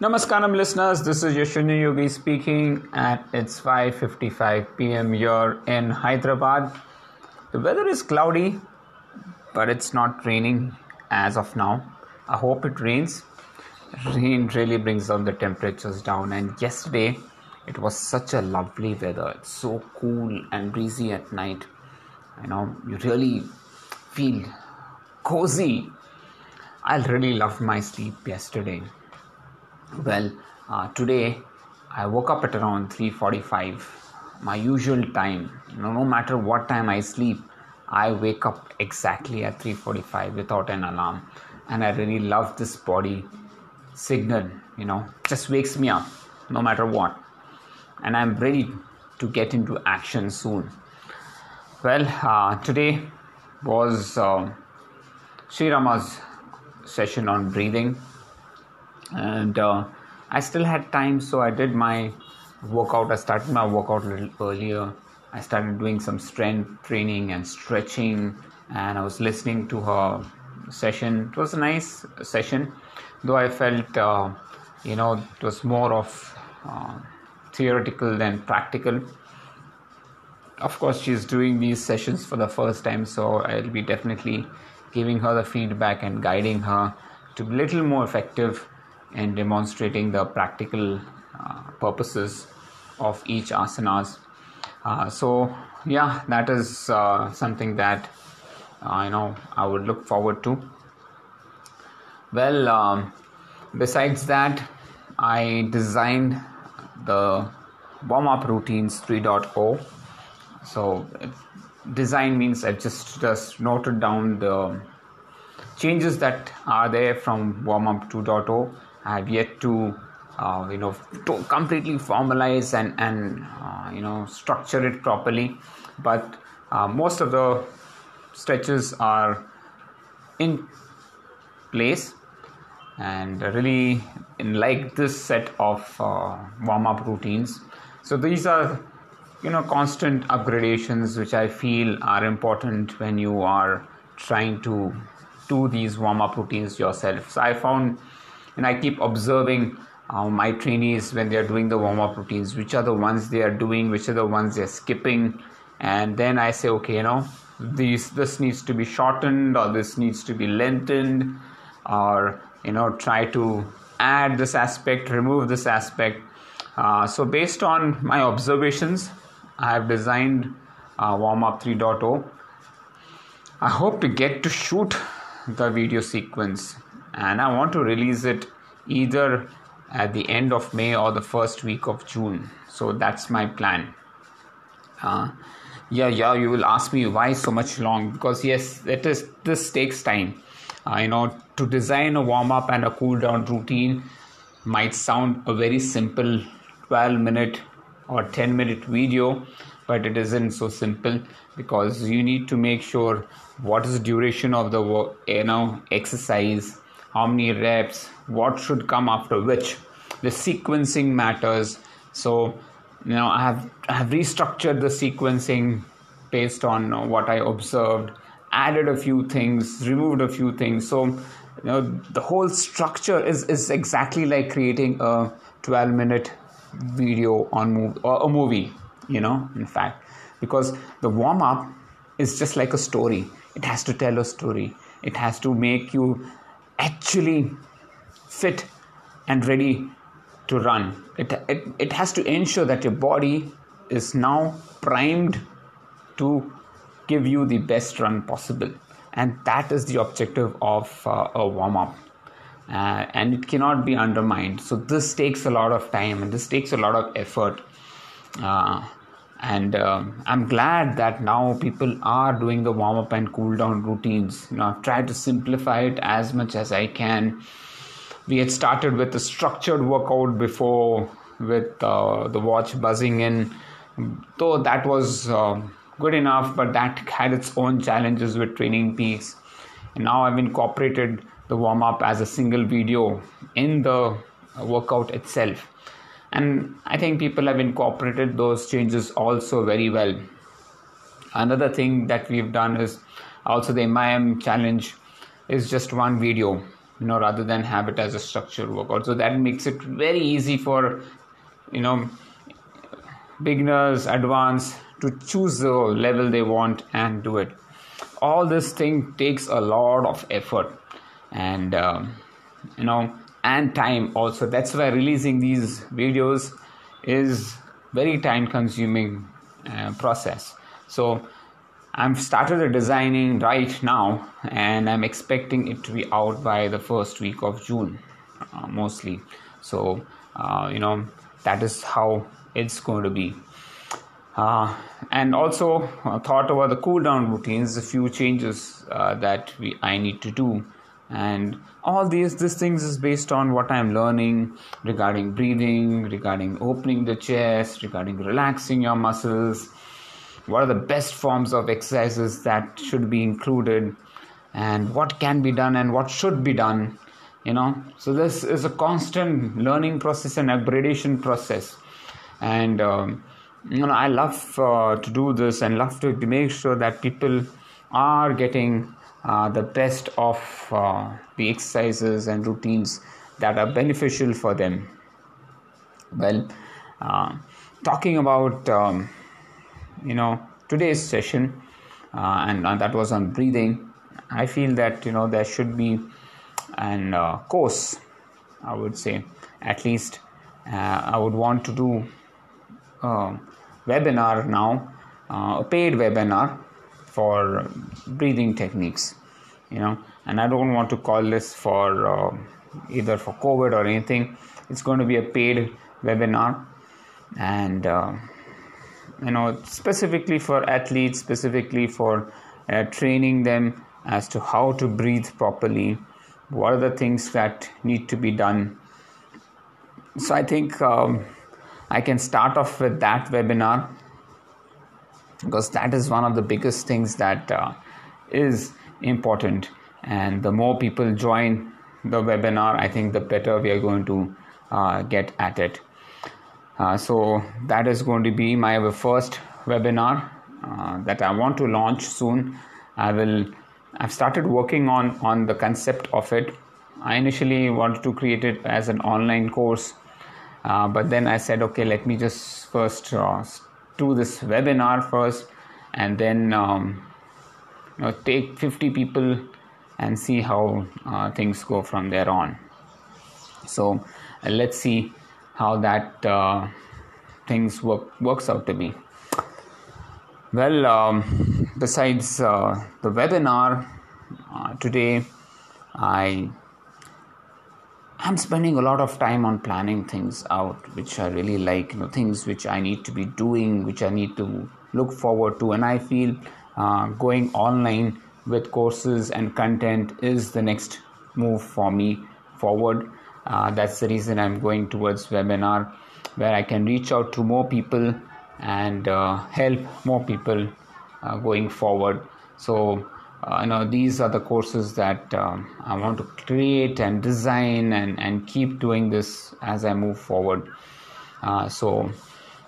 Namaskaram listeners, this is Yashwini Yogi speaking and it's 5.55 p.m. here in Hyderabad. The weather is cloudy but it's not raining as of now. I hope it rains. Rain really brings down the temperatures down and yesterday it was such a lovely weather. It's so cool and breezy at night. You know, you really feel cozy I really loved my sleep yesterday. Well, uh, today I woke up at around 3:45, my usual time. You know, no matter what time I sleep, I wake up exactly at 3:45 without an alarm, and I really love this body signal. You know, just wakes me up no matter what, and I'm ready to get into action soon. Well, uh, today was uh, Sri Rama's session on breathing and uh, i still had time so i did my workout. I started my workout a little earlier. I started doing some strength training and stretching and i was listening to her session. It was a nice session though i felt uh, you know it was more of uh, theoretical than practical. Of course she's doing these sessions for the first time so i'll be definitely giving her the feedback and guiding her to be a little more effective in demonstrating the practical uh, purposes of each asanas. Uh, so yeah, that is uh, something that you know I would look forward to. Well, um, besides that, I designed the warm up routines 3.0. So design means I've just just noted down the changes that are there from warm up 2.0. I have yet to uh, you know to completely formalize and and uh, you know structure it properly, but uh, most of the stretches are in place and really in like this set of uh, warm up routines. So these are you know constant upgradations which i feel are important when you are trying to do these warm up routines yourself so i found and i keep observing uh, my trainees when they are doing the warm up routines which are the ones they are doing which are the ones they're skipping. And then i say okay you know these this needs to be shortened or this needs to be lengthened or you know try to add this aspect remove this aspect. Uh, so based on my observations I have designed uh, warm up 3.0. I hope to get to shoot the video sequence and I want to release it either at the end of May or the first week of June. So that's my plan. Uh, yeah, yeah, you will ask me why so much long because yes, it is this takes time. Uh, you know, to design a warm up and a cool down routine might sound a very simple 12 minute or 10 minute video but it isn't so simple because you need to make sure what is the duration of the you know exercise how many reps? What should come after which? The sequencing matters. So you know i have i have restructured the sequencing based on what i observed added a few things removed a few things. So you know the whole structure is is exactly like creating a 12 minute video on move or a movie you know in fact. Because the warm up is just like a story. It has to tell a story. It has to make you actually fit and ready to run it, it, it has to ensure that your body is now primed to give you the best run possible and that is the objective of uh, a warm up uh, and it cannot be undermined. So this takes a lot of time and this takes a lot of effort. Uh, and um, I'm glad that now people are doing the warm up and cool down routines. You know, I've tried to simplify it as much as I can. We had started with a structured workout before with uh, the watch buzzing in, though that was uh, good enough, but that had its own challenges with TrainingPeaks. And now I've incorporated the warm up as a single video in the workout itself. And I think people have incorporated those changes also very well. Another thing that we've done is also the MIM challenge is just one video. you know rather than have it as a structured workout so that makes it very easy for you know beginners advanced to choose the level they want and do it all this thing takes a lot of effort and um, you know and time also. That's why releasing these videos is very time consuming uh, process. So i've started the designing right now and i'm expecting it to be out by the first week of june uh, mostly. So uh, you know that is how it's going to be. Uh, and also thought about the cool down routines a few changes uh, that we i need to do and all these these things is based on what i'm learning regarding breathing regarding opening the chest regarding relaxing your muscles. What are the best forms of exercises that should be included? And what can be done and what should be done you know? So this is a constant learning process and upgradation process. And um, you know i love uh, to do this and love to make sure that people are getting uh, the best of uh, the exercises and routines that are beneficial for them. Well, uh, talking about um, you know today's session, uh, and, and, that was on breathing. I feel that you know there should be an uh, course. I would say at least I would want to do a webinar now, a paid webinar for breathing techniques you know and i don't want to call this for uh, either for covid or anything. It's going to be a paid webinar. And uh, you know specifically for athletes specifically for uh, training them as to how to breathe properly what are the things that need to be done. So i think um, i can start off with that webinar because that is one of the biggest things that uh, is important. And the more people join the webinar i think the better we are going to uh, get at it. Uh, so that is going to be my first webinar uh, that i want to launch soon. I will i've started working on on the concept of it. I initially wanted to create it as an online course uh, but then i said okay let me just first do this webinar first and then um, you know, take 50 people and see how uh, things go from there on. So uh, let's see how that uh, things work works out to be. Well um, besides uh, the webinar uh, today i I'm spending a lot of time on planning things out, which I really like, you know, things which I need to be doing, which I need to look forward to. And I feel uh, going online with courses and content is the next move for me forward. Uh, that's the reason I'm going towards webinar, where I can reach out to more people and uh, help more people uh, going forward. So you know these are the courses that um, I want to create and design and, and keep doing this as I move forward. Uh, so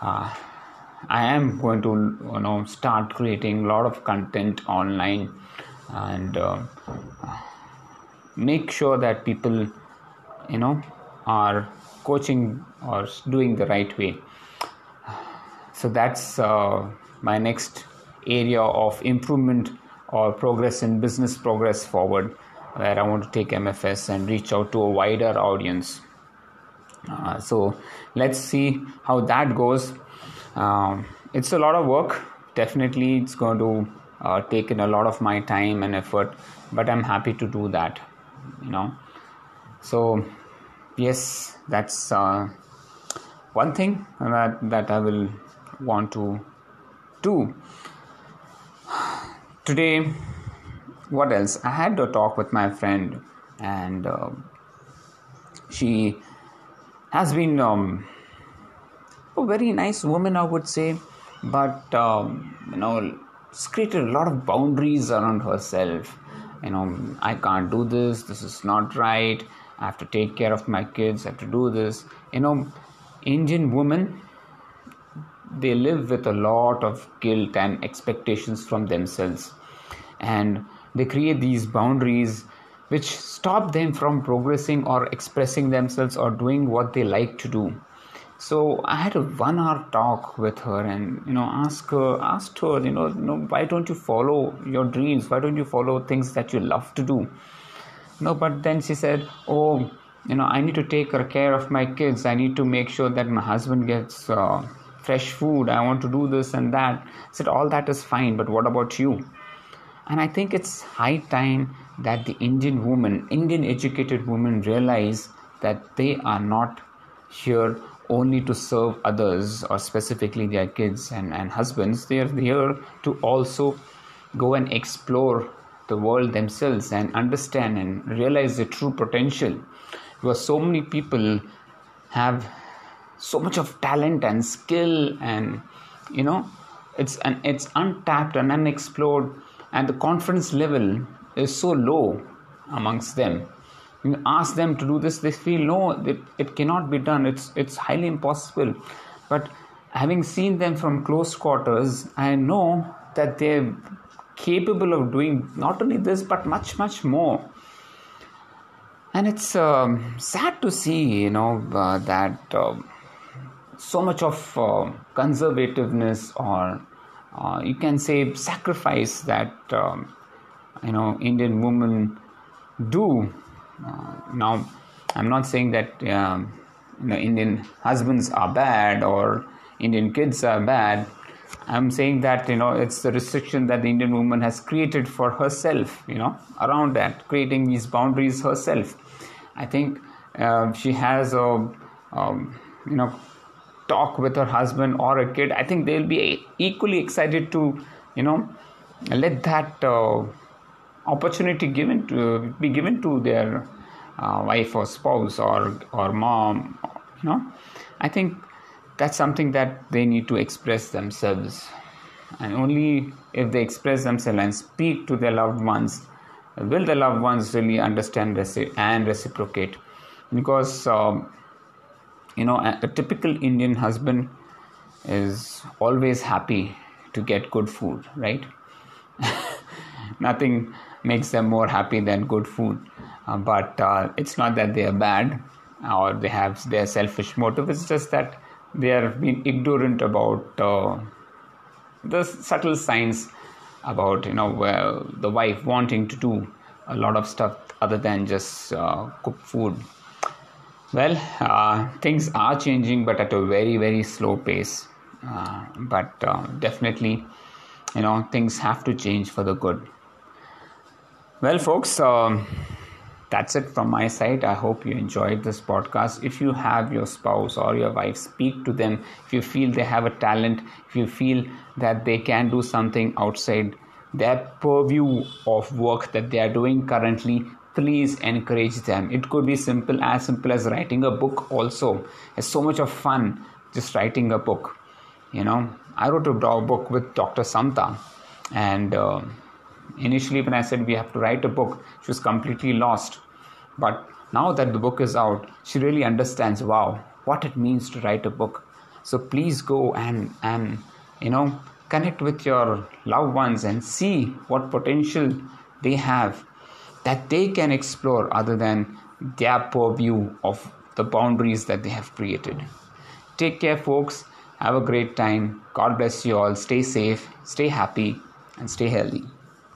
uh, I am going to you know start creating a lot of content online and uh, make sure that people you know are coaching or doing the right way. So that's uh, my next area of improvement or progress in business progress forward where i want to take mfs and reach out to a wider audience. Uh, so let's see how that goes. Um, it's a lot of work. Definitely it's going to uh, take in a lot of my time and effort but i'm happy to do that you know. So yes that's uh, one thing that that i will want to do today what else? I had a talk with my friend and uh, she has been um, a very nice woman i would say but um, you know it's created a lot of boundaries around herself. You know i can't do this. This is not right. I have to take care of my kids. I have to do this. You know indian women they live with a lot of guilt and expectations from themselves. And they create these boundaries which stop them from progressing or expressing themselves or doing what they like to do. So i had a one hour talk with her and you know ask her asked her you know, you know why don't you follow your dreams? Why don't you follow things that you love to do? No but then she said oh you know i need to take care of my kids. I need to make sure that my husband gets uh, fresh food i want to do this and that. I said all that is fine but what about you? And i think it's high time that the indian woman indian educated women realize that they are not here only to serve others or specifically their kids and, and husbands. They are here to also go and explore the world themselves and understand and realize the true potential. Because so many people have so much of talent and skill and you know it's an it's untapped and unexplored and the confidence level is so low amongst them. You ask them to do this they feel no it, it cannot be done. It's it's highly impossible. But having seen them from close quarters i know that they're capable of doing not only this but much much more. And it's um, sad to see you know uh, that uh, so much of uh, conservativeness or uh, you can say sacrifice that um, you know indian women do. Uh, now i'm not saying that um, you know indian husbands are bad or indian kids are bad. I'm saying that you know it's the restriction that the indian woman has created for herself you know around that creating these boundaries herself. I think uh, she has a um, you know talk with her husband or a kid i think they'll be equally excited to you know let that uh, opportunity given to be given to their uh, wife or spouse or or mom you know. I think that's something that they need to express themselves. And only if they express themselves and speak to their loved ones will the loved ones really understand and reciprocate? Because um, you know a, typical indian husband is always happy to get good food right? Nothing makes them more happy than good food. Uh, but uh, it's not that they are bad or they have their selfish motive. It's just that they are being ignorant about uh, the subtle signs about you know uh, the wife wanting to do a lot of stuff other than just uh, cook food well uh, things are changing but at a very very slow pace. Uh, but uh, definitely you know things have to change for the good. Well folks um, that's it from my side. I hope you enjoyed this podcast. If you have your spouse or your wife speak to them. If you feel they have a talent if you feel that they can do something outside their purview of work that they are doing currently please encourage them it could be simple as simple as writing a book also it's so much of fun just writing a book you know i wrote a book with dr samta and uh, Initially, when I said we have to write a book, she was completely lost. But now that the book is out, she really understands wow, what it means to write a book. So please go and, and you know, connect with your loved ones and see what potential they have that they can explore other than their purview of the boundaries that they have created. Take care, folks. Have a great time. God bless you all. Stay safe, stay happy, and stay healthy.